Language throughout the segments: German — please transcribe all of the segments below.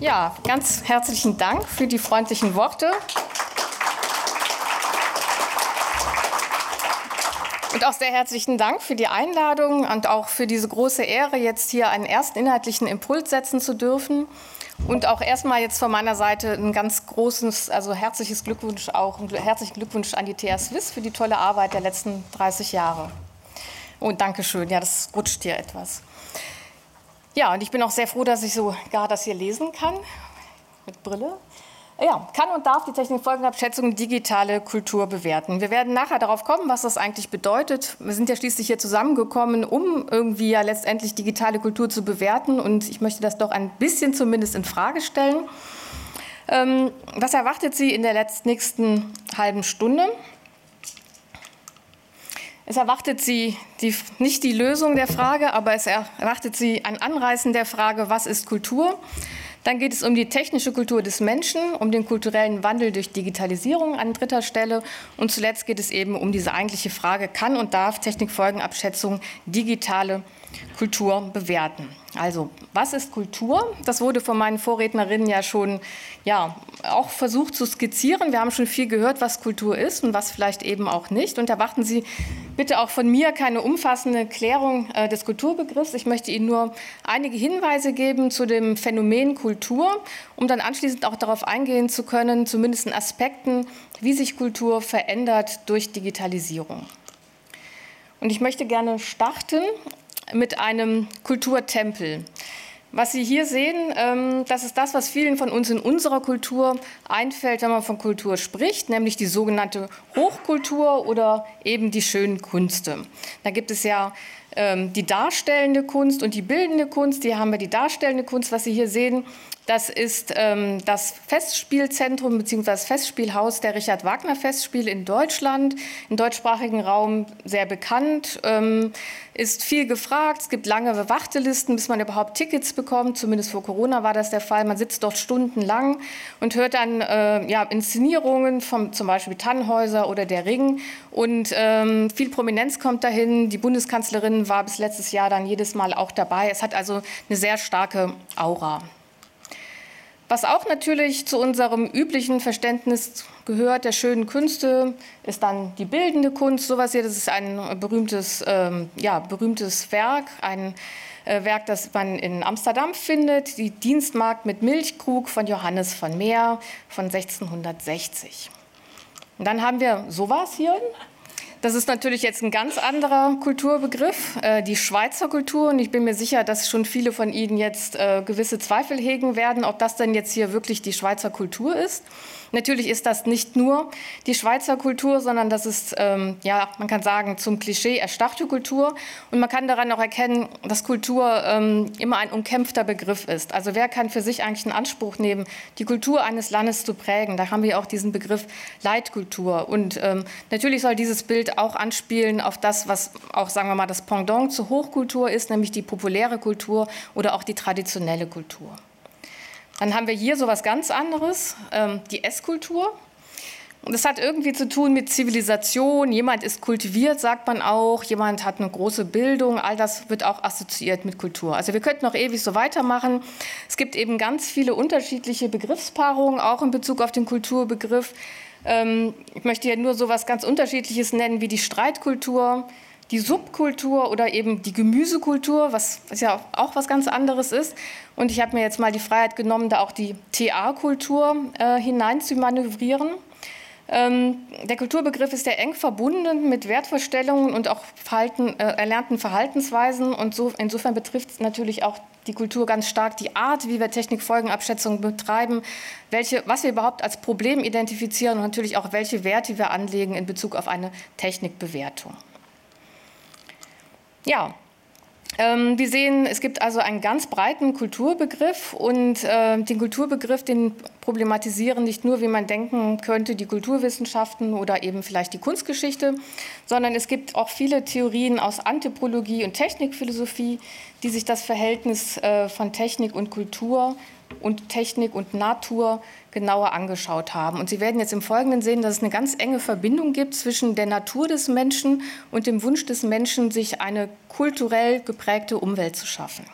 Ja, ganz herzlichen Dank für die freundlichen Worte. Und auch sehr herzlichen Dank für die Einladung und auch für diese große Ehre, jetzt hier einen ersten inhaltlichen Impuls setzen zu dürfen. Und auch erstmal jetzt von meiner Seite ein ganz großes, also herzliches Glückwunsch auch, herzlichen Glückwunsch an die TH Swiss für die tolle Arbeit der letzten 30 Jahre. Und Dankeschön, ja, das rutscht hier etwas. Ja, und ich bin auch sehr froh, dass ich so gar das hier lesen kann mit Brille. Ja, kann und darf die Technikfolgenabschätzung digitale Kultur bewerten. Wir werden nachher darauf kommen, was das eigentlich bedeutet. Wir sind ja schließlich hier zusammengekommen, um irgendwie ja letztendlich digitale Kultur zu bewerten. Und ich möchte das doch ein bisschen zumindest in Frage stellen. Ähm, was erwartet Sie in der nächsten halben Stunde? Es erwartet Sie die, nicht die Lösung der Frage, aber es erwartet Sie ein Anreißen der Frage, was ist Kultur? Dann geht es um die technische Kultur des Menschen, um den kulturellen Wandel durch Digitalisierung an dritter Stelle. Und zuletzt geht es eben um diese eigentliche Frage, kann und darf Technikfolgenabschätzung digitale Kultur bewerten? Also, was ist Kultur? Das wurde von meinen Vorrednerinnen ja schon ja, auch versucht zu skizzieren. Wir haben schon viel gehört, was Kultur ist und was vielleicht eben auch nicht. Und erwarten Sie bitte auch von mir keine umfassende Klärung äh, des Kulturbegriffs. Ich möchte Ihnen nur einige Hinweise geben zu dem Phänomen Kultur, um dann anschließend auch darauf eingehen zu können, zumindest in Aspekten, wie sich Kultur verändert durch Digitalisierung. Und ich möchte gerne starten mit einem Kulturtempel. Was Sie hier sehen, ähm, das ist das, was vielen von uns in unserer Kultur einfällt, wenn man von Kultur spricht, nämlich die sogenannte Hochkultur oder eben die schönen Künste. Da gibt es ja ähm, die darstellende Kunst und die bildende Kunst. Hier haben wir die darstellende Kunst, was Sie hier sehen. Das ist ähm, das Festspielzentrum bzw. Festspielhaus der Richard Wagner Festspiele in Deutschland, im deutschsprachigen Raum sehr bekannt, ähm, ist viel gefragt. Es gibt lange Wartelisten, bis man überhaupt Tickets bekommt. Zumindest vor Corona war das der Fall. Man sitzt dort stundenlang und hört dann äh, ja, Inszenierungen von zum Beispiel Tannhäuser oder Der Ring. Und ähm, viel Prominenz kommt dahin. Die Bundeskanzlerin war bis letztes Jahr dann jedes Mal auch dabei. Es hat also eine sehr starke Aura. Was auch natürlich zu unserem üblichen Verständnis gehört, der schönen Künste, ist dann die bildende Kunst. Sowas hier, das ist ein berühmtes, ähm, ja, berühmtes Werk, ein äh, Werk, das man in Amsterdam findet, die Dienstmarkt mit Milchkrug von Johannes von Meer von 1660. Und dann haben wir sowas hier. Das ist natürlich jetzt ein ganz anderer Kulturbegriff, äh, die Schweizer Kultur. Und ich bin mir sicher, dass schon viele von Ihnen jetzt äh, gewisse Zweifel hegen werden, ob das denn jetzt hier wirklich die Schweizer Kultur ist. Natürlich ist das nicht nur die Schweizer Kultur, sondern das ist, ähm, ja, man kann sagen, zum Klischee erstarrte Kultur. Und man kann daran auch erkennen, dass Kultur ähm, immer ein umkämpfter Begriff ist. Also wer kann für sich eigentlich einen Anspruch nehmen, die Kultur eines Landes zu prägen? Da haben wir auch diesen Begriff Leitkultur. Und ähm, natürlich soll dieses Bild auch anspielen auf das, was auch, sagen wir mal, das Pendant zur Hochkultur ist, nämlich die populäre Kultur oder auch die traditionelle Kultur. Dann haben wir hier so was ganz anderes, ähm, die Esskultur. Und das hat irgendwie zu tun mit Zivilisation. Jemand ist kultiviert, sagt man auch. Jemand hat eine große Bildung. All das wird auch assoziiert mit Kultur. Also wir könnten noch ewig so weitermachen. Es gibt eben ganz viele unterschiedliche Begriffspaarungen, auch in Bezug auf den Kulturbegriff. Ähm, ich möchte hier nur so was ganz Unterschiedliches nennen, wie die Streitkultur, die Subkultur oder eben die Gemüsekultur, was, was ja auch was ganz anderes ist. Und ich habe mir jetzt mal die Freiheit genommen, da auch die TA-Kultur äh, hinein zu manövrieren. Ähm, der Kulturbegriff ist sehr eng verbunden mit Wertvorstellungen und auch Verhalten, äh, erlernten Verhaltensweisen. Und so, insofern betrifft natürlich auch die Kultur ganz stark die Art, wie wir Technikfolgenabschätzung betreiben, welche, was wir überhaupt als Problem identifizieren und natürlich auch welche Werte wir anlegen in Bezug auf eine Technikbewertung. Ja, ähm, wir sehen, es gibt also einen ganz breiten Kulturbegriff und äh, den Kulturbegriff, den problematisieren nicht nur, wie man denken könnte, die Kulturwissenschaften oder eben vielleicht die Kunstgeschichte, sondern es gibt auch viele Theorien aus Anthropologie und Technikphilosophie, die sich das Verhältnis äh, von Technik und Kultur und Technik und Natur genauer angeschaut haben. Und Sie werden jetzt im Folgenden sehen, dass es eine ganz enge Verbindung gibt zwischen der Natur des Menschen und dem Wunsch des Menschen, sich eine kulturell geprägte Umwelt zu schaffen.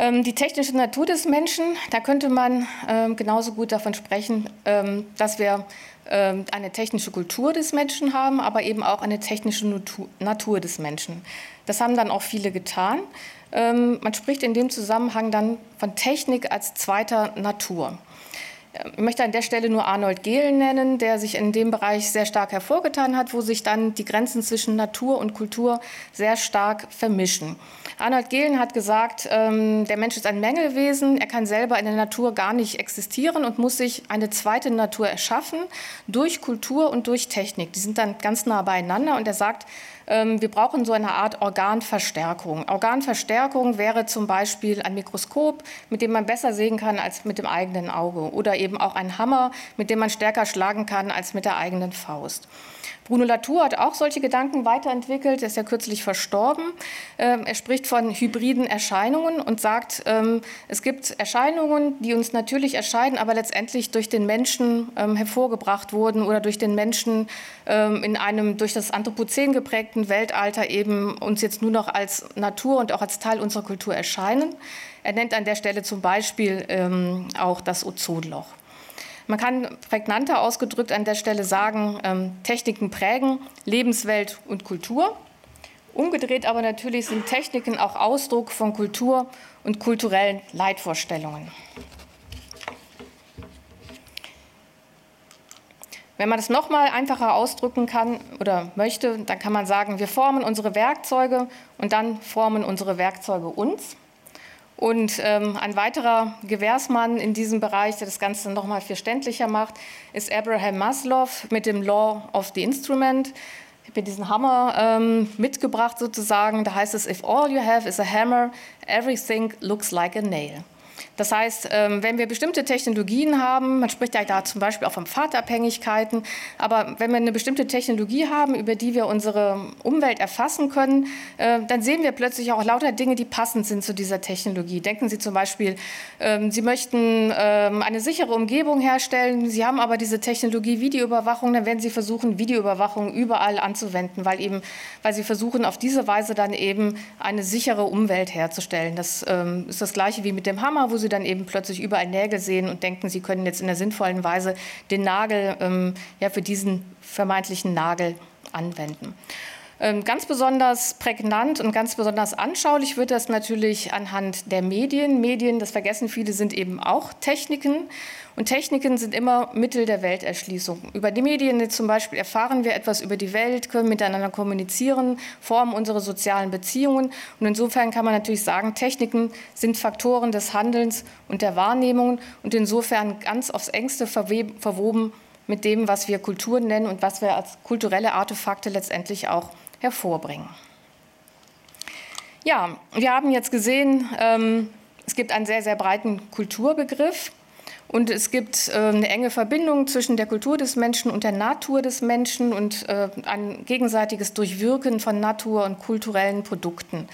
Ähm, die technische Natur des Menschen, da könnte man ähm, genauso gut davon sprechen, ähm, dass wir eine technische Kultur des Menschen haben, aber eben auch eine technische Natur des Menschen. Das haben dann auch viele getan. Man spricht in dem Zusammenhang dann von Technik als zweiter Natur. Ich möchte an der Stelle nur Arnold Gehlen nennen, der sich in dem Bereich sehr stark hervorgetan hat, wo sich dann die Grenzen zwischen Natur und Kultur sehr stark vermischen. Arnold Gehlen hat gesagt, ähm, der Mensch ist ein Mängelwesen, er kann selber in der Natur gar nicht existieren und muss sich eine zweite Natur erschaffen durch Kultur und durch Technik. Die sind dann ganz nah beieinander und er sagt, wir brauchen so eine Art Organverstärkung. Organverstärkung wäre zum Beispiel ein Mikroskop, mit dem man besser sehen kann als mit dem eigenen Auge oder eben auch ein Hammer, mit dem man stärker schlagen kann als mit der eigenen Faust. Bruno Latour hat auch solche Gedanken weiterentwickelt. Er ist ja kürzlich verstorben. Ähm, er spricht von hybriden Erscheinungen und sagt, ähm, es gibt Erscheinungen, die uns natürlich erscheinen, aber letztendlich durch den Menschen ähm, hervorgebracht wurden oder durch den Menschen in einem durch das Anthropozän geprägten Weltalter eben uns jetzt nur noch als Natur und auch als Teil unserer Kultur erscheinen. Er nennt an der Stelle zum Beispiel auch das Ozonloch. Man kann prägnanter ausgedrückt an der Stelle sagen, ähm, Techniken prägen Lebenswelt und Kultur. Umgedreht aber natürlich sind Techniken auch Ausdruck von Kultur und kulturellen Leitvorstellungen. Wenn man das noch mal einfacher ausdrücken kann oder möchte, dann kann man sagen, wir formen unsere Werkzeuge und dann formen unsere Werkzeuge uns. Und ähm, ein weiterer Gewährsmann in diesem Bereich, der das Ganze noch mal verständlicher macht, ist Abraham Maslow mit dem Law of the Instrument. Ich habe diesen Hammer ähm, mitgebracht sozusagen. Da heißt es, if all you have is a hammer, everything looks like a nail. Das heißt, ähm, wenn wir bestimmte Technologien haben, man spricht ja da zum Beispiel auch von Pfadabhängigkeiten, aber wenn wir eine bestimmte Technologie haben, über die wir unsere Umwelt erfassen können, äh, dann sehen wir plötzlich auch lauter Dinge, die passend sind zu dieser Technologie. Denken Sie zum Beispiel, ähm, Sie möchten ähm, eine sichere Umgebung herstellen, Sie haben aber diese Technologie Videoüberwachung, dann werden Sie versuchen, Videoüberwachung überall anzuwenden, weil, eben, weil Sie versuchen, auf diese Weise dann eben eine sichere Umwelt herzustellen. Das ist das Gleiche wie mit dem Hammer, wo Sie sie dann eben plötzlich überall Nägel sehen und denken, sie können jetzt in einer sinnvollen Weise den Nagel ähm, ja, für diesen vermeintlichen Nagel anwenden. Ähm, ganz besonders prägnant und ganz besonders anschaulich wird das natürlich anhand der Medien. Medien, das vergessen viele, sind eben auch Techniken. Und Techniken sind immer Mittel der Welterschließung. Über die Medien zum Beispiel erfahren wir etwas über die Welt, können miteinander kommunizieren, formen unsere sozialen Beziehungen. Und insofern kann man natürlich sagen, Techniken sind Faktoren des Handelns und der Wahrnehmung und insofern ganz aufs engste verwoben mit dem, was wir Kultur nennen und was wir als kulturelle Artefakte letztendlich auch hervorbringen. Ja, wir haben jetzt gesehen, ähm, es gibt einen sehr, sehr breiten Kulturbegriff. Und es gibt äh, eine enge Verbindung zwischen der Kultur des Menschen und der Natur des Menschen und äh, ein gegenseitiges Durchwirken von Natur und kulturellen Produkten.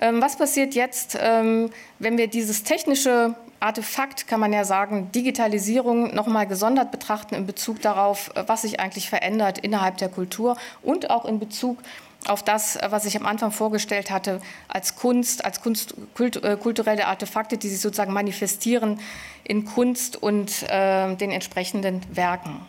Ähm, was passiert jetzt, ähm, wenn wir dieses technische Artefakt, kann man ja sagen, Digitalisierung noch mal gesondert betrachten in Bezug darauf, was sich eigentlich verändert innerhalb der Kultur und auch in Bezug auf das, was ich am Anfang vorgestellt hatte, als Kunst, als Kunst, kult, äh, kulturelle Artefakte, die sich sozusagen manifestieren in Kunst und äh, den entsprechenden Werken.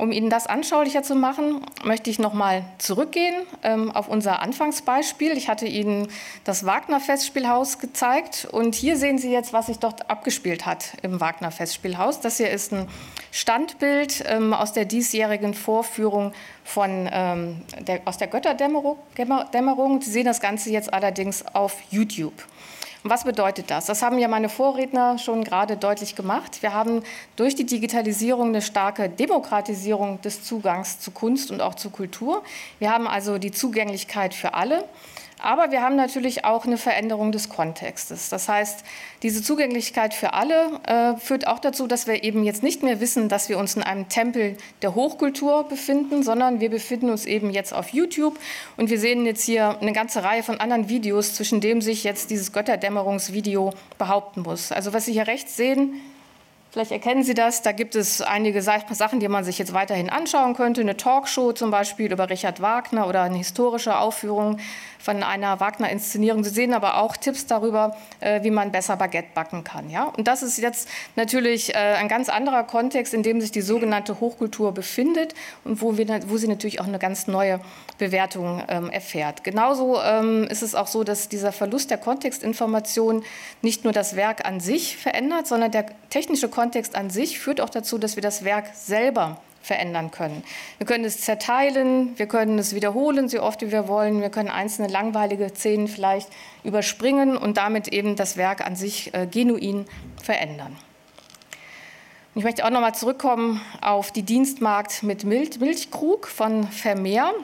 Um Ihnen das anschaulicher zu machen, möchte ich noch mal zurückgehen ähm, auf unser Anfangsbeispiel. Ich hatte Ihnen das Wagner-Festspielhaus gezeigt und hier sehen Sie jetzt, was sich dort abgespielt hat im Wagner-Festspielhaus. Das hier ist ein Standbild ähm, aus der diesjährigen Vorführung von, ähm, der, aus der Götterdämmerung. Sie sehen das Ganze jetzt allerdings auf YouTube. Was bedeutet das? Das haben ja meine Vorredner schon gerade deutlich gemacht. Wir haben durch die Digitalisierung eine starke Demokratisierung des Zugangs zu Kunst und auch zu Kultur. Wir haben also die Zugänglichkeit für alle. Aber wir haben natürlich auch eine Veränderung des Kontextes. Das heißt, diese Zugänglichkeit für alle äh, führt auch dazu, dass wir eben jetzt nicht mehr wissen, dass wir uns in einem Tempel der Hochkultur befinden, sondern wir befinden uns eben jetzt auf YouTube und wir sehen jetzt hier eine ganze Reihe von anderen Videos, zwischen dem sich jetzt dieses Götterdämmerungsvideo behaupten muss. Also was Sie hier rechts sehen, Vielleicht erkennen Sie das. Da gibt es einige Sachen, die man sich jetzt weiterhin anschauen könnte. Eine Talkshow zum Beispiel über Richard Wagner oder eine historische Aufführung von einer Wagner-Inszenierung. Sie sehen aber auch Tipps darüber, äh, wie man besser Baguette backen kann. Ja? Und das ist jetzt natürlich äh, ein ganz anderer Kontext, in dem sich die sogenannte Hochkultur befindet und wo, wir, wo sie natürlich auch eine ganz neue Bewertung ähm, erfährt. Genauso ähm, ist es auch so, dass dieser Verlust der Kontextinformation nicht nur das Werk an sich verändert, sondern der technische Kontext an sich führt auch dazu, dass wir das Werk selber verändern können. Wir können es zerteilen, wir können es wiederholen, so oft wie wir wollen. Wir können einzelne langweilige Szenen vielleicht überspringen und damit eben das Werk an sich äh, genuin verändern. Ich möchte auch noch mal zurückkommen auf die Dienstmarkt mit Milchkrug von Vermeer.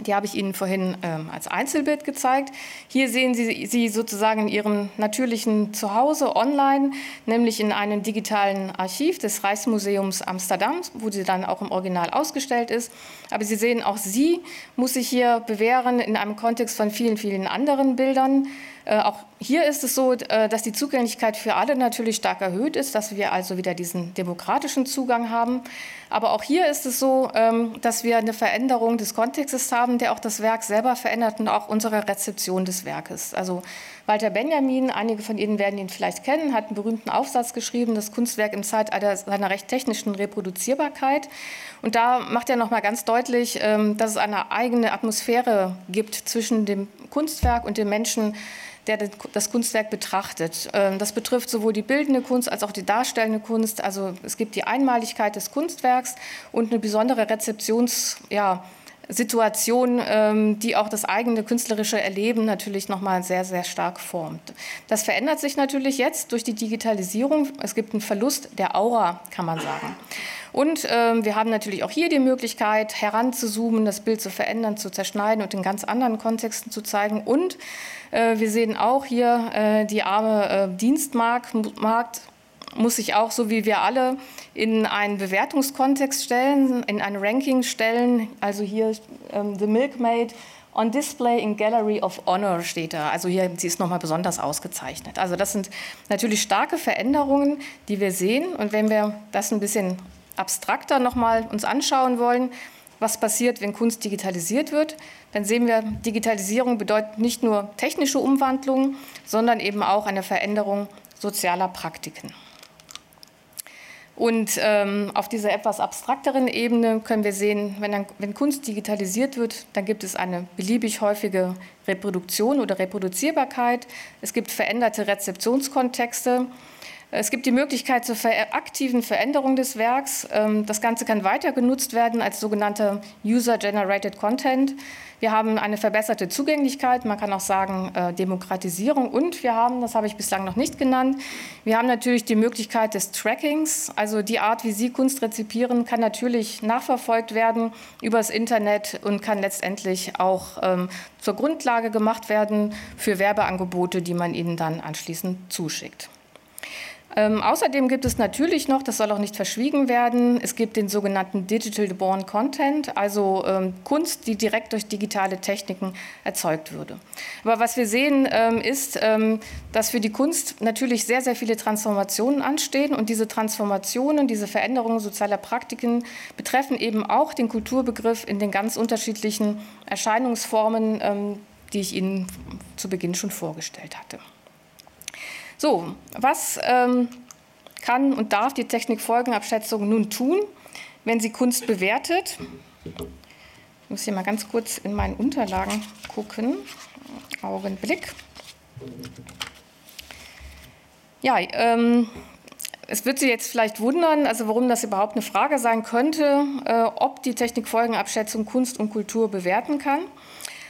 Die habe ich Ihnen vorhin ähm, als Einzelbild gezeigt. Hier sehen Sie sie sozusagen in Ihrem natürlichen Zuhause online, nämlich in einem digitalen Archiv des Reichsmuseums Amsterdam, wo sie dann auch im Original ausgestellt ist. Aber Sie sehen, auch sie muss sich hier bewähren in einem Kontext von vielen, vielen anderen Bildern. Äh, auch hier ist es so, äh, dass die Zugänglichkeit für alle natürlich stark erhöht ist, dass wir also wieder diesen demokratischen Zugang haben. Aber auch hier ist es so, ähm, dass wir eine Veränderung des Kontextes haben, der auch das Werk selber verändert und auch unsere Rezeption des Werkes. Also Walter Benjamin, einige von Ihnen werden ihn vielleicht kennen, hat einen berühmten Aufsatz geschrieben, das Kunstwerk im Zeitalter seiner recht technischen Reproduzierbarkeit. Und da macht er noch mal ganz deutlich, ähm, dass es eine eigene Atmosphäre gibt zwischen dem Kunstwerk und dem Menschen, der das Kunstwerk betrachtet. Ähm, das betrifft sowohl die bildende Kunst als auch die darstellende Kunst. Also es gibt die Einmaligkeit des Kunstwerks und eine besondere Rezeptions, ja, Situation, ähm, die auch das eigene künstlerische Erleben natürlich noch mal sehr, sehr stark formt. Das verändert sich natürlich jetzt durch die Digitalisierung. Es gibt einen Verlust der Aura, kann man sagen. Und ähm, wir haben natürlich auch hier die Möglichkeit, heranzuzoomen, das Bild zu verändern, zu zerschneiden und in ganz anderen Kontexten zu zeigen. Und äh, wir sehen auch hier äh, die arme äh, Dienstmarkt muss sich auch, so wie wir alle, in einen Bewertungskontext stellen, in ein Ranking stellen. Also hier ähm, The Milkmaid on Display in Gallery of Honor steht da. Also hier, sie ist nochmal besonders ausgezeichnet. Also das sind natürlich starke Veränderungen, die wir sehen. Und wenn wir das ein bisschen abstrakter nochmal uns anschauen wollen, was passiert, wenn Kunst digitalisiert wird, dann sehen wir, Digitalisierung bedeutet nicht nur technische Umwandlung, sondern eben auch eine Veränderung sozialer Praktiken. Und ähm, auf dieser etwas abstrakteren Ebene können wir sehen, wenn, dann, wenn Kunst digitalisiert wird, dann gibt es eine beliebig häufige Reproduktion oder Reproduzierbarkeit. Es gibt veränderte Rezeptionskontexte. Es gibt die Möglichkeit zur aktiven Veränderung des Werks. Ähm, das Ganze kann weiter genutzt werden als sogenannter User-Generated Content. Wir haben eine verbesserte Zugänglichkeit, man kann auch sagen äh, Demokratisierung und wir haben, das habe ich bislang noch nicht genannt, wir haben natürlich die Möglichkeit des Trackings, also die Art, wie Sie Kunst rezipieren, kann natürlich nachverfolgt werden über das Internet und kann letztendlich auch ähm, zur Grundlage gemacht werden für Werbeangebote, die man Ihnen dann anschließend zuschickt. Ähm, außerdem gibt es natürlich noch, das soll auch nicht verschwiegen werden, es gibt den sogenannten Digital Born Content, also ähm, Kunst, die direkt durch digitale Techniken erzeugt würde. Aber was wir sehen, ähm, ist, ähm, dass für die Kunst natürlich sehr, sehr viele Transformationen anstehen und diese Transformationen, diese Veränderungen sozialer Praktiken betreffen eben auch den Kulturbegriff in den ganz unterschiedlichen Erscheinungsformen, ähm, die ich Ihnen zu Beginn schon vorgestellt hatte. So, was ähm, kann und darf die Technikfolgenabschätzung nun tun, wenn sie Kunst bewertet? Ich muss hier mal ganz kurz in meinen Unterlagen gucken. Augenblick. Ja, ähm, es wird Sie jetzt vielleicht wundern, also warum das überhaupt eine Frage sein könnte, äh, ob die Technikfolgenabschätzung Kunst und Kultur bewerten kann.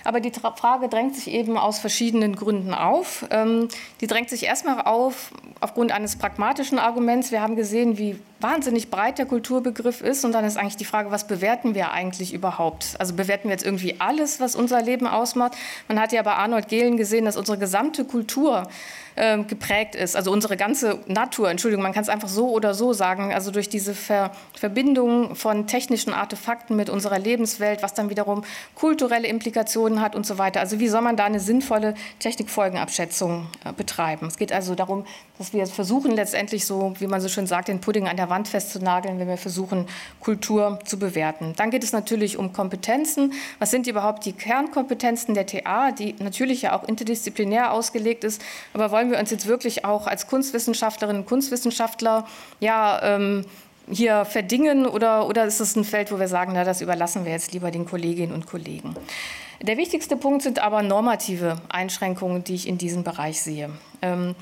Aber die Frage drängt sich eben aus verschiedenen Gründen auf. Ähm, die drängt sich erstmal auf aufgrund eines pragmatischen Arguments. Wir haben gesehen, wie wahnsinnig breit der Kulturbegriff ist. Und dann ist eigentlich die Frage, was bewerten wir eigentlich überhaupt? Also bewerten wir jetzt irgendwie alles, was unser Leben ausmacht? Man hat ja bei Arnold Gehlen gesehen, dass unsere gesamte Kultur äh, geprägt ist. Also unsere ganze Natur, Entschuldigung, man kann es einfach so oder so sagen, also durch diese Ver Verbindung von technischen Artefakten mit unserer Lebenswelt, was dann wiederum kulturelle Implikationen hat und so weiter. Also wie soll man da eine sinnvolle Technikfolgenabschätzung äh, betreiben? Es geht also darum, dass wir versuchen letztendlich so, wie man so schön sagt, den Pudding an der Wand festzunageln, wenn wir versuchen, Kultur zu bewerten. Dann geht es natürlich um Kompetenzen. Was sind überhaupt die Kernkompetenzen der TA, die natürlich ja auch interdisziplinär ausgelegt ist, aber wollen wir uns jetzt wirklich auch als Kunstwissenschaftlerinnen und Kunstwissenschaftler ja, ähm, hier verdingen oder, oder ist es ein Feld, wo wir sagen, na, das überlassen wir jetzt lieber den Kolleginnen und Kollegen? Der wichtigste Punkt sind aber normative Einschränkungen, die ich in diesem Bereich sehe. Ähm,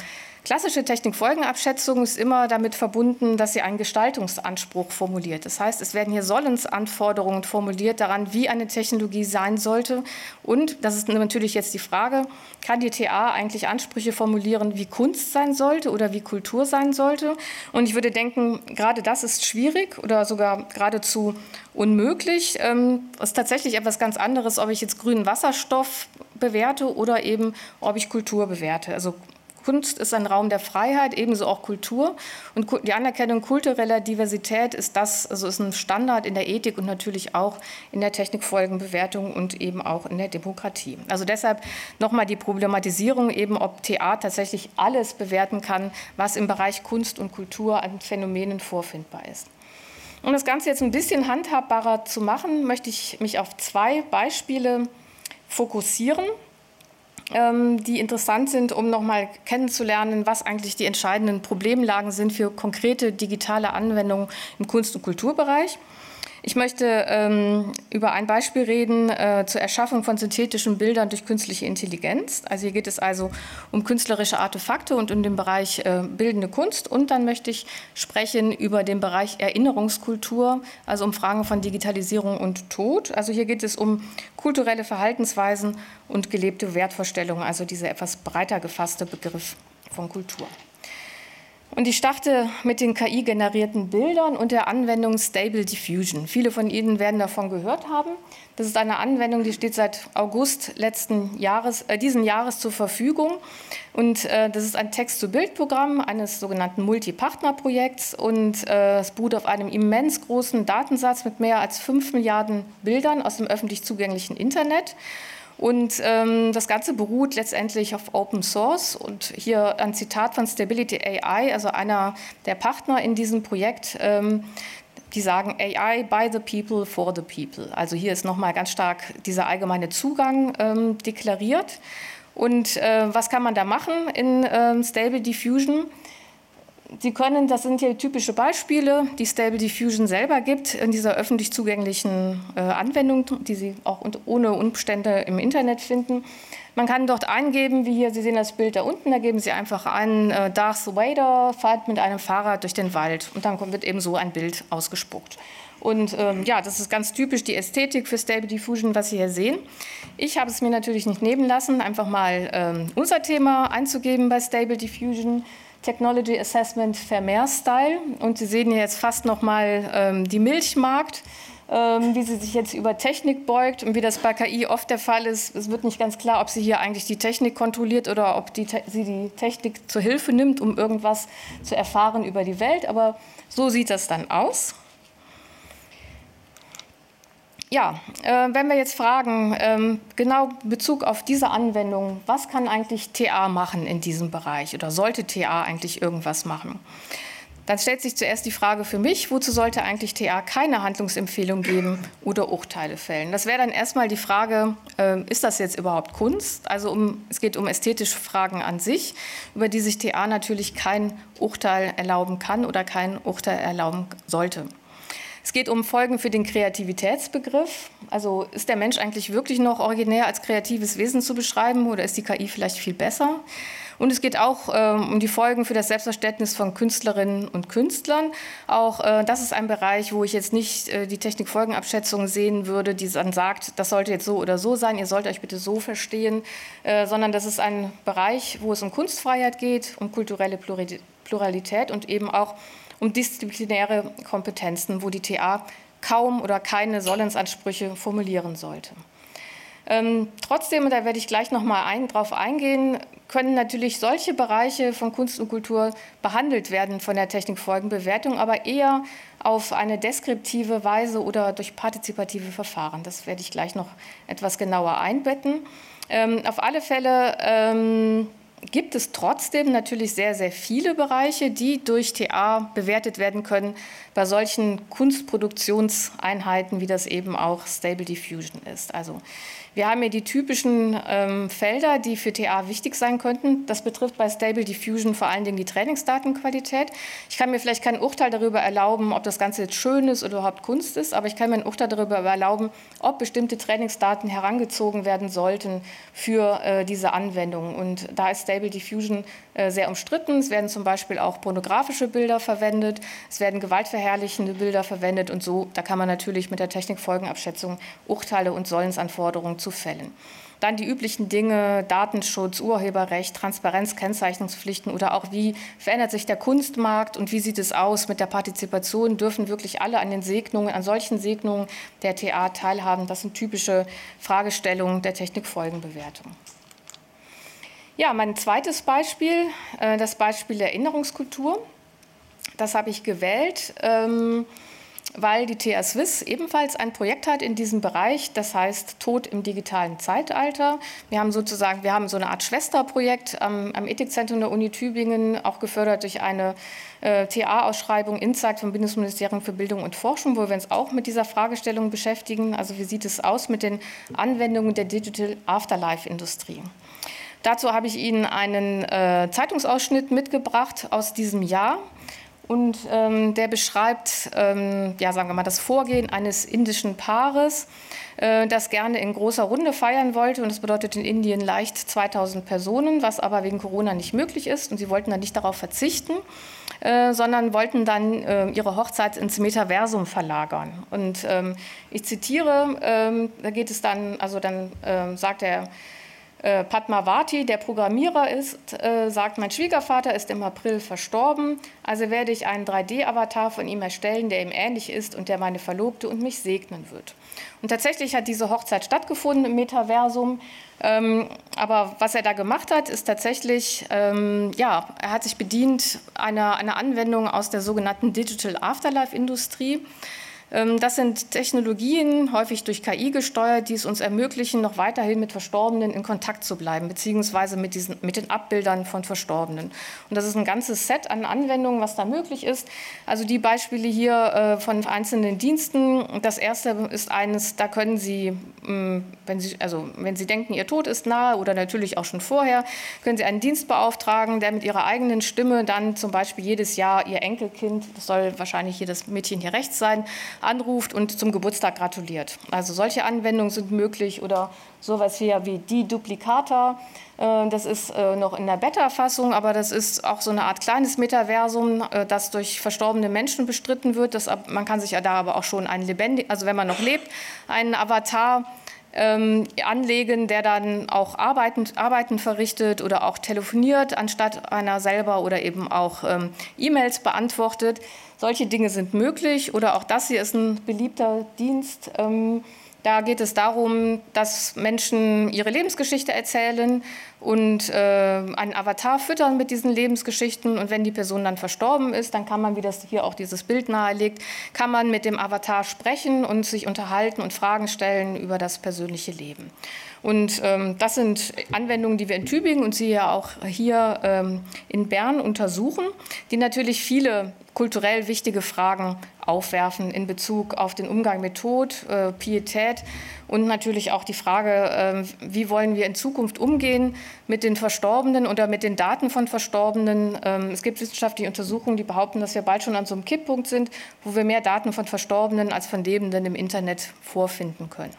Klassische Technikfolgenabschätzung ist immer damit verbunden, dass sie einen Gestaltungsanspruch formuliert. Das heißt, es werden hier Sollensanforderungen formuliert daran, wie eine Technologie sein sollte. Und das ist natürlich jetzt die Frage, kann die TA eigentlich Ansprüche formulieren, wie Kunst sein sollte oder wie Kultur sein sollte? Und ich würde denken, gerade das ist schwierig oder sogar geradezu unmöglich. Es ähm, ist tatsächlich etwas ganz anderes, ob ich jetzt grünen Wasserstoff bewerte oder eben ob ich Kultur bewerte. Also Kunst ist ein Raum der Freiheit, ebenso auch Kultur. Und die Anerkennung kultureller Diversität ist das, also ist ein Standard in der Ethik und natürlich auch in der Technikfolgenbewertung und eben auch in der Demokratie. Also deshalb nochmal die Problematisierung eben, ob TA tatsächlich alles bewerten kann, was im Bereich Kunst und Kultur an Phänomenen vorfindbar ist. Um das Ganze jetzt ein bisschen handhabbarer zu machen, möchte ich mich auf zwei Beispiele fokussieren. Ähm, die interessant sind, um nochmal kennenzulernen, was eigentlich die entscheidenden Problemlagen sind für konkrete digitale Anwendungen im Kunst- und Kulturbereich. Ich möchte ähm, über ein Beispiel reden äh, zur Erschaffung von synthetischen Bildern durch künstliche Intelligenz. Also hier geht es also um künstlerische Artefakte und um den Bereich äh, bildende Kunst. Und dann möchte ich sprechen über den Bereich Erinnerungskultur, also um Fragen von Digitalisierung und Tod. Also hier geht es um kulturelle Verhaltensweisen und gelebte Wertvorstellungen, also dieser etwas breiter gefasste Begriff von Kultur. Und ich starte mit den KI-generierten Bildern und der Anwendung Stable Diffusion. Viele von Ihnen werden davon gehört haben. Das ist eine Anwendung, die steht seit August letzten Jahres, äh, diesen Jahres zur Verfügung. Und äh, das ist ein Text-zu-Bild-Programm eines sogenannten Multipartner-Projekts. Und äh, es beruht auf einem immens großen Datensatz mit mehr als fünf Milliarden Bildern aus dem öffentlich zugänglichen Internet. Und ähm, das Ganze beruht letztendlich auf Open Source. Und hier ein Zitat von Stability AI, also einer der Partner in diesem Projekt. Ähm, die sagen AI by the people for the people. Also hier ist nochmal ganz stark dieser allgemeine Zugang ähm, deklariert. Und äh, was kann man da machen in ähm, Stable Diffusion? Sie können, das sind hier typische Beispiele, die Stable Diffusion selber gibt in dieser öffentlich zugänglichen äh, Anwendung, die Sie auch ohne Umstände im Internet finden. Man kann dort eingeben, wie hier, Sie sehen das Bild da unten, da geben Sie einfach ein, äh, Darth Vader fährt mit einem Fahrrad durch den Wald und dann wird eben so ein Bild ausgespuckt. Und ähm, ja, das ist ganz typisch die Ästhetik für Stable Diffusion, was Sie hier sehen. Ich habe es mir natürlich nicht nehmen lassen, einfach mal ähm, unser Thema einzugeben bei Stable Diffusion. Technology Assessment Vermeer-Style. Und Sie sehen hier jetzt fast noch mal ähm, die Milchmarkt, ähm, wie sie sich jetzt über Technik beugt und wie das bei KI oft der Fall ist. Es wird nicht ganz klar, ob sie hier eigentlich die Technik kontrolliert oder ob die, sie die Technik zur Hilfe nimmt, um irgendwas zu erfahren über die Welt. Aber so sieht das dann aus. Ja, äh, wenn wir jetzt fragen, ähm, genau Bezug auf diese Anwendung, was kann eigentlich TA machen in diesem Bereich oder sollte TA eigentlich irgendwas machen? Dann stellt sich zuerst die Frage für mich, wozu sollte eigentlich TA keine Handlungsempfehlung geben oder Urteile fällen? Das wäre dann erstmal die Frage, äh, ist das jetzt überhaupt Kunst? Also um, es geht um ästhetische Fragen an sich, über die sich TA natürlich kein Urteil erlauben kann oder kein Urteil erlauben sollte. Es geht um Folgen für den Kreativitätsbegriff. Also ist der Mensch eigentlich wirklich noch originär als kreatives Wesen zu beschreiben oder ist die KI vielleicht viel besser? Und es geht auch äh, um die Folgen für das Selbstverständnis von Künstlerinnen und Künstlern. Auch äh, das ist ein Bereich, wo ich jetzt nicht äh, die Technikfolgenabschätzung sehen würde, die dann sagt, das sollte jetzt so oder so sein, ihr sollt euch bitte so verstehen, äh, sondern das ist ein Bereich, wo es um Kunstfreiheit geht, um kulturelle Pluralität und eben auch um disziplinäre Kompetenzen, wo die TA kaum oder keine Sollensansprüche formulieren sollte. Ähm, trotzdem, da werde ich gleich noch mal ein, drauf eingehen, können natürlich solche Bereiche von Kunst und Kultur behandelt werden von der Technikfolgenbewertung, aber eher auf eine deskriptive Weise oder durch partizipative Verfahren. Das werde ich gleich noch etwas genauer einbetten. Ähm, auf alle Fälle ähm, gibt es trotzdem natürlich sehr, sehr viele Bereiche, die durch TA bewertet werden können, bei solchen Kunstproduktionseinheiten, wie das eben auch Stable Diffusion ist. Also wir haben hier die typischen ähm, Felder, die für TA wichtig sein könnten. Das betrifft bei Stable Diffusion vor allen Dingen die Trainingsdatenqualität. Ich kann mir vielleicht kein Urteil darüber erlauben, ob das Ganze jetzt schön ist oder überhaupt Kunst ist, aber ich kann mir ein Urteil darüber erlauben, ob bestimmte Trainingsdaten herangezogen werden sollten für äh, diese Anwendung. Und da ist Stable Diffusion äh, sehr umstritten. Es werden zum Beispiel auch pornografische Bilder verwendet, es werden gewaltverherrlichende Bilder verwendet und so, da kann man natürlich mit der Technikfolgenabschätzung Urteile und Sollensanforderungen zu fällen. Dann die üblichen Dinge, Datenschutz, Urheberrecht, Transparenz, Kennzeichnungspflichten oder auch wie verändert sich der Kunstmarkt und wie sieht es aus mit der Partizipation? Dürfen wirklich alle an den Segnungen, an solchen Segnungen der TA teilhaben? Das sind typische Fragestellungen der Technikfolgenbewertung. Ja, mein zweites Beispiel, äh, das Beispiel der Erinnerungskultur. Das habe ich gewählt. Ähm, weil die TH Swiss ebenfalls ein Projekt hat in diesem Bereich, das heißt Tod im digitalen Zeitalter. Wir haben sozusagen, wir haben so eine Art Schwesterprojekt am, am Ethikzentrum der Uni Tübingen, auch gefördert durch eine äh, TA-Ausschreibung Insight vom Bundesministerium für Bildung und Forschung, wo wir uns auch mit dieser Fragestellung beschäftigen. Also wie sieht es aus mit den Anwendungen der Digital Afterlife-Industrie? Dazu habe ich Ihnen einen äh, Zeitungsausschnitt mitgebracht aus diesem Jahr. Und ähm, der beschreibt, ähm, ja, sagen wir mal, das Vorgehen eines indischen Paares, äh, das gerne in großer Runde feiern wollte. Und das bedeutet in Indien leicht 2000 Personen, was aber wegen Corona nicht möglich ist. Und sie wollten dann nicht darauf verzichten, äh, sondern wollten dann äh, ihre Hochzeit ins Metaversum verlagern. Und ähm, ich zitiere, ähm, da geht es dann, also dann ähm, sagt er, äh, Padmavati, der Programmierer ist, äh, sagt, mein Schwiegervater ist im April verstorben, also werde ich einen 3D-Avatar von ihm erstellen, der ihm ähnlich ist und der meine Verlobte und mich segnen wird. Und tatsächlich hat diese Hochzeit stattgefunden im Metaversum. Ähm, aber was er da gemacht hat, ist tatsächlich, ähm, ja, er hat sich bedient einer, einer Anwendung aus der sogenannten Digital Afterlife-Industrie. Ähm, das sind Technologien, häufig durch KI gesteuert, die es uns ermöglichen, noch weiterhin mit Verstorbenen in Kontakt zu bleiben, beziehungsweise mit, diesen, mit den Abbildern von Verstorbenen. Und das ist ein ganzes Set an Anwendungen, was da möglich ist. Also die Beispiele hier äh, von einzelnen Diensten. Das erste ist eines, da können Sie, mm, wenn Sie, also wenn Sie denken, Ihr Tod ist nahe oder natürlich auch schon vorher, können Sie einen Dienst beauftragen, der mit Ihrer eigenen Stimme dann zum Beispiel jedes Jahr Ihr Enkelkind, das soll wahrscheinlich hier das Mädchen hier rechts sein, anruft und zum Geburtstag gratuliert. Also solche Anwendungen sind möglich oder sowas hier wie die Duplicata. Äh, das ist äh, noch in der Beta-Fassung, aber das ist auch so eine Art kleines Metaversum, äh, das durch verstorbene Menschen bestritten wird. Das, man kann sich ja da aber auch schon einen lebendig, also wenn man noch lebt, einen Avatar ähm, anlegen, der dann auch Arbeiten, Arbeiten verrichtet oder auch telefoniert, anstatt einer selber oder eben auch ähm, E-Mails beantwortet. Solche Dinge sind möglich oder auch das hier ist ein beliebter Dienst. Ähm, da geht es darum, dass Menschen ihre Lebensgeschichte erzählen und äh, einen Avatar füttern mit diesen Lebensgeschichten. Und wenn die Person dann verstorben ist, dann kann man, wie das hier auch dieses Bild nahelegt, kann man mit dem Avatar sprechen und sich unterhalten und Fragen stellen über das persönliche Leben. Und ähm, das sind Anwendungen, die wir in Tübingen und Sie ja auch hier ähm, in Bern untersuchen, die natürlich viele kulturell wichtige Fragen aufwerfen in Bezug auf den Umgang mit Tod, äh, Pietät und natürlich auch die Frage, äh, wie wollen wir in Zukunft umgehen mit den Verstorbenen oder mit den Daten von Verstorbenen. Ähm, es gibt wissenschaftliche Untersuchungen, die behaupten, dass wir bald schon an so einem Kipppunkt sind, wo wir mehr Daten von Verstorbenen als von Lebenden im Internet vorfinden können.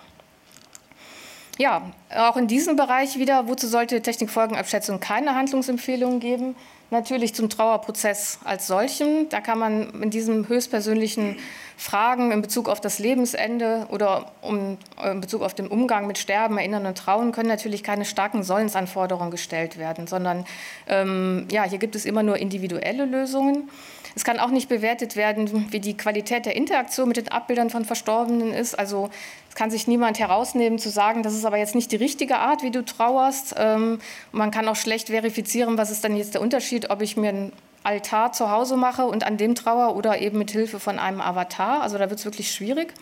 Ja, auch in diesem Bereich wieder, wozu sollte Technikfolgenabschätzung keine Handlungsempfehlungen geben? Natürlich zum Trauerprozess als solchen. Da kann man in diesem höchstpersönlichen Fragen in Bezug auf das Lebensende oder um, in Bezug auf den Umgang mit Sterben, Erinnern und Trauen können natürlich keine starken Sollensanforderungen gestellt werden, sondern ähm, ja, hier gibt es immer nur individuelle Lösungen. Es kann auch nicht bewertet werden, wie die Qualität der Interaktion mit den Abbildern von Verstorbenen ist. Also es kann sich niemand herausnehmen zu sagen, das ist aber jetzt nicht die richtige Art, wie du trauerst. Ähm, man kann auch schlecht verifizieren, was ist dann jetzt der Unterschied, ob ich mir ein Altar zu Hause mache und an dem Trauer oder eben mit Hilfe von einem Avatar. Also da wird es wirklich schwierig.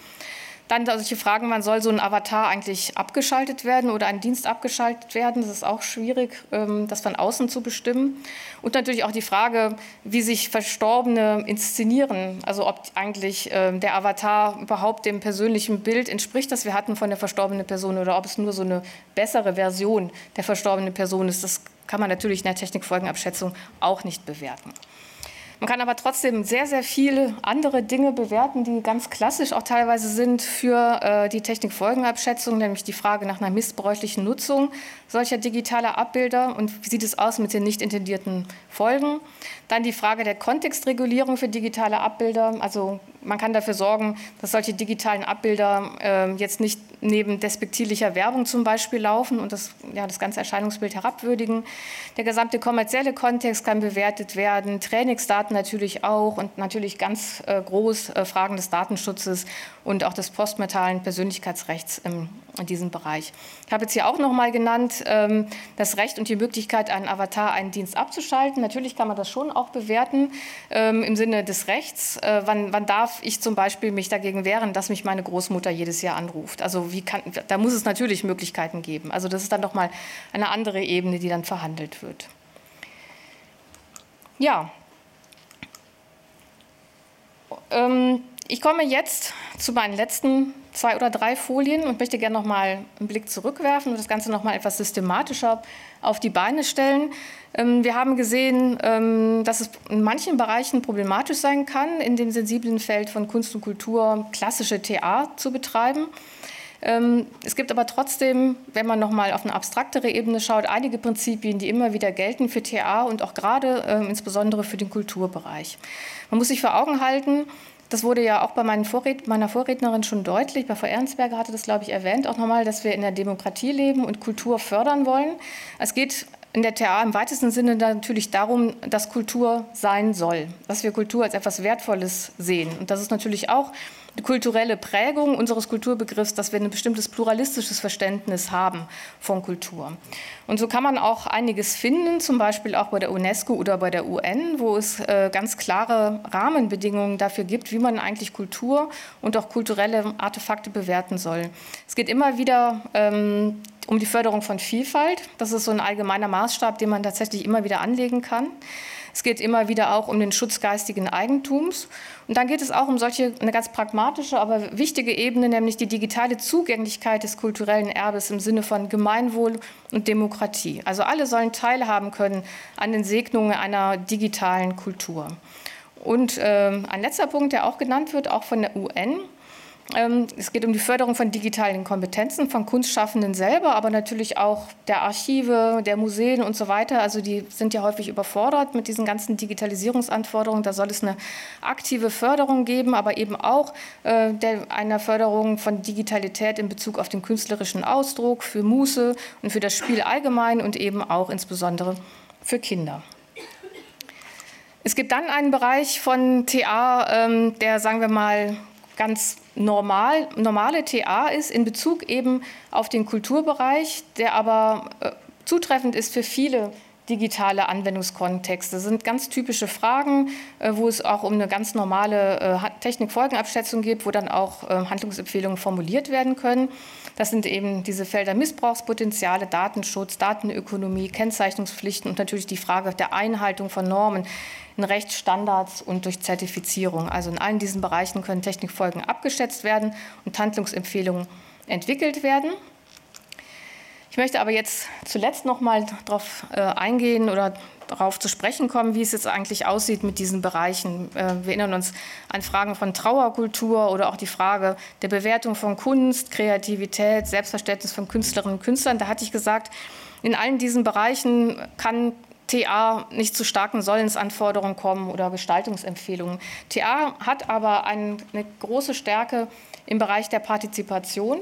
Dann solche Fragen, wann soll so ein Avatar eigentlich abgeschaltet werden oder ein Dienst abgeschaltet werden? Das ist auch schwierig, ähm, das von außen zu bestimmen. Und natürlich auch die Frage, wie sich Verstorbene inszenieren. Also ob eigentlich ähm, der Avatar überhaupt dem persönlichen Bild entspricht, das wir hatten von der verstorbenen Person oder ob es nur so eine bessere Version der verstorbenen Person ist. Das kann man natürlich in der Technikfolgenabschätzung auch nicht bewerten. Man kann aber trotzdem sehr, sehr viele andere Dinge bewerten, die ganz klassisch auch teilweise sind für äh, die Technikfolgenabschätzung, nämlich die Frage nach einer missbräuchlichen Nutzung solcher digitaler Abbilder und wie sieht es aus mit den nicht intendierten Folgen. Dann die Frage der Kontextregulierung für digitale Abbilder. Also man kann dafür sorgen, dass solche digitalen Abbilder äh, jetzt nicht neben despektierlicher Werbung zum Beispiel laufen und das, ja, das ganze Erscheinungsbild herabwürdigen. Der gesamte kommerzielle Kontext kann bewertet werden, Trainingsdaten natürlich auch und natürlich ganz äh, groß äh, Fragen des Datenschutzes und auch des postmetalen Persönlichkeitsrechts im, in diesem Bereich. Ich habe jetzt hier auch noch mal genannt ähm, das Recht und die Möglichkeit, einen Avatar, einen Dienst abzuschalten. Natürlich kann man das schon auch bewerten ähm, im Sinne des Rechts. Äh, wann, wann darf ich zum Beispiel mich dagegen wehren, dass mich meine Großmutter jedes Jahr anruft? Also wie kann, da muss es natürlich Möglichkeiten geben. Also das ist dann doch mal eine andere Ebene, die dann verhandelt wird. Ja. Ähm, ich komme jetzt zu meinen letzten zwei oder drei Folien und möchte gerne noch mal einen Blick zurückwerfen und das Ganze noch mal etwas systematischer auf die Beine stellen. Ähm, wir haben gesehen, ähm, dass es in manchen Bereichen problematisch sein kann, in dem sensiblen Feld von Kunst und Kultur klassische TA zu betreiben. Ähm, es gibt aber trotzdem, wenn man noch mal auf eine abstraktere Ebene schaut, einige Prinzipien, die immer wieder gelten für TA und auch gerade insbesondere für den Kulturbereich. Man muss sich vor Augen halten, das wurde ja auch bei Vorred meiner Vorrednerin schon deutlich. Bei Frau Ernstberger hatte das, glaube ich, erwähnt auch nochmal, dass wir in der Demokratie leben und Kultur fördern wollen. Es geht in der TA im weitesten Sinne natürlich darum, dass Kultur sein soll, dass wir Kultur als etwas Wertvolles sehen. Und das ist natürlich auch kulturelle Prägung unseres Kulturbegriffs, dass wir ein bestimmtes pluralistisches Verständnis haben von Kultur. Und so kann man auch einiges finden, zum Beispiel auch bei der UNESCO oder bei der UN, wo es äh, ganz klare Rahmenbedingungen dafür gibt, wie man eigentlich Kultur und auch kulturelle Artefakte bewerten soll. Es geht immer wieder ähm, um die Förderung von Vielfalt. Das ist so ein allgemeiner Maßstab, den man tatsächlich immer wieder anlegen kann. Es geht immer wieder auch um den Schutz geistigen Eigentums. Und dann geht es auch um solche, eine ganz pragmatische, aber wichtige Ebene, nämlich die digitale Zugänglichkeit des kulturellen Erbes im Sinne von Gemeinwohl und Demokratie. Also alle sollen teilhaben können an den Segnungen einer digitalen Kultur. Und äh, ein letzter Punkt, der auch genannt wird, auch von der UN, es geht um die Förderung von digitalen Kompetenzen von Kunstschaffenden selber, aber natürlich auch der Archive, der Museen und so weiter. Also die sind ja häufig überfordert mit diesen ganzen Digitalisierungsanforderungen. Da soll es eine aktive Förderung geben, aber eben auch äh, einer Förderung von Digitalität in Bezug auf den künstlerischen Ausdruck, für Muße und für das Spiel allgemein und eben auch insbesondere für Kinder. Es gibt dann einen Bereich von TA, ähm, der, sagen wir mal, ganz normal, normale TA ist in Bezug eben auf den Kulturbereich, der aber äh, zutreffend ist für viele digitale Anwendungskontexte. Das sind ganz typische Fragen, äh, wo es auch um eine ganz normale äh, Technikfolgenabschätzung geht, wo dann auch äh, Handlungsempfehlungen formuliert werden können. Das sind eben diese Felder Missbrauchspotenziale, Datenschutz, Datenökonomie, Kennzeichnungspflichten und natürlich die Frage der Einhaltung von Normen in Rechtsstandards und durch Zertifizierung. Also in allen diesen Bereichen können Technikfolgen abgeschätzt werden und Handlungsempfehlungen entwickelt werden. Ich möchte aber jetzt zuletzt noch mal darauf äh, eingehen oder darauf zu sprechen kommen, wie es jetzt eigentlich aussieht mit diesen Bereichen. Äh, wir erinnern uns an Fragen von Trauerkultur oder auch die Frage der Bewertung von Kunst, Kreativität, Selbstverständnis von Künstlerinnen und Künstlern. Da hatte ich gesagt, in allen diesen Bereichen kann TA nicht zu starken Sollensanforderungen kommen oder Gestaltungsempfehlungen. TA hat aber eine große Stärke im Bereich der Partizipation.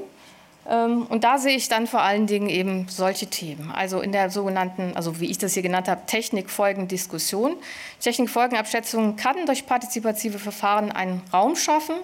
Ähm, und da sehe ich dann vor allen Dingen eben solche Themen. Also in der sogenannten, also wie ich das hier genannt habe, Technikfolgendiskussion. Technikfolgenabschätzung kann durch partizipative Verfahren einen Raum schaffen,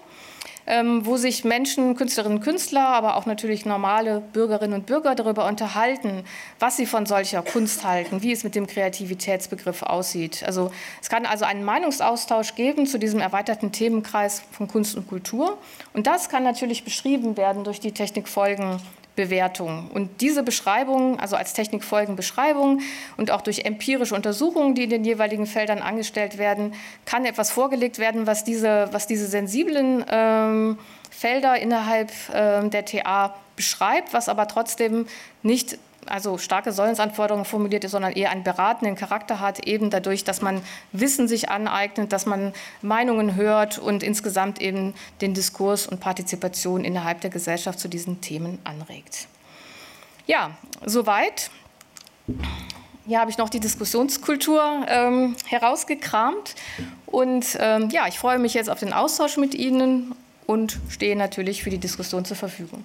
wo sich Menschen, Künstlerinnen und Künstler, aber auch natürlich normale Bürgerinnen und Bürger darüber unterhalten, was sie von solcher Kunst halten, wie es mit dem Kreativitätsbegriff aussieht. Also es kann also einen Meinungsaustausch geben zu diesem erweiterten Themenkreis von Kunst und Kultur. Und das kann natürlich beschrieben werden durch die Technikfolgen Bewertung. Und diese Beschreibung, also als Technikfolgenbeschreibung und auch durch empirische Untersuchungen, die in den jeweiligen Feldern angestellt werden, kann etwas vorgelegt werden, was diese, was diese sensiblen ähm, Felder innerhalb äh, der TA beschreibt, was aber trotzdem nicht also starke Sollensanforderungen formuliert ist, sondern eher einen beratenden Charakter hat, eben dadurch, dass man Wissen sich aneignet, dass man Meinungen hört und insgesamt eben den Diskurs und Partizipation innerhalb der Gesellschaft zu diesen Themen anregt. Ja, soweit. Hier habe ich noch die Diskussionskultur ähm, herausgekramt. Und ähm, ja, ich freue mich jetzt auf den Austausch mit Ihnen und stehe natürlich für die Diskussion zur Verfügung.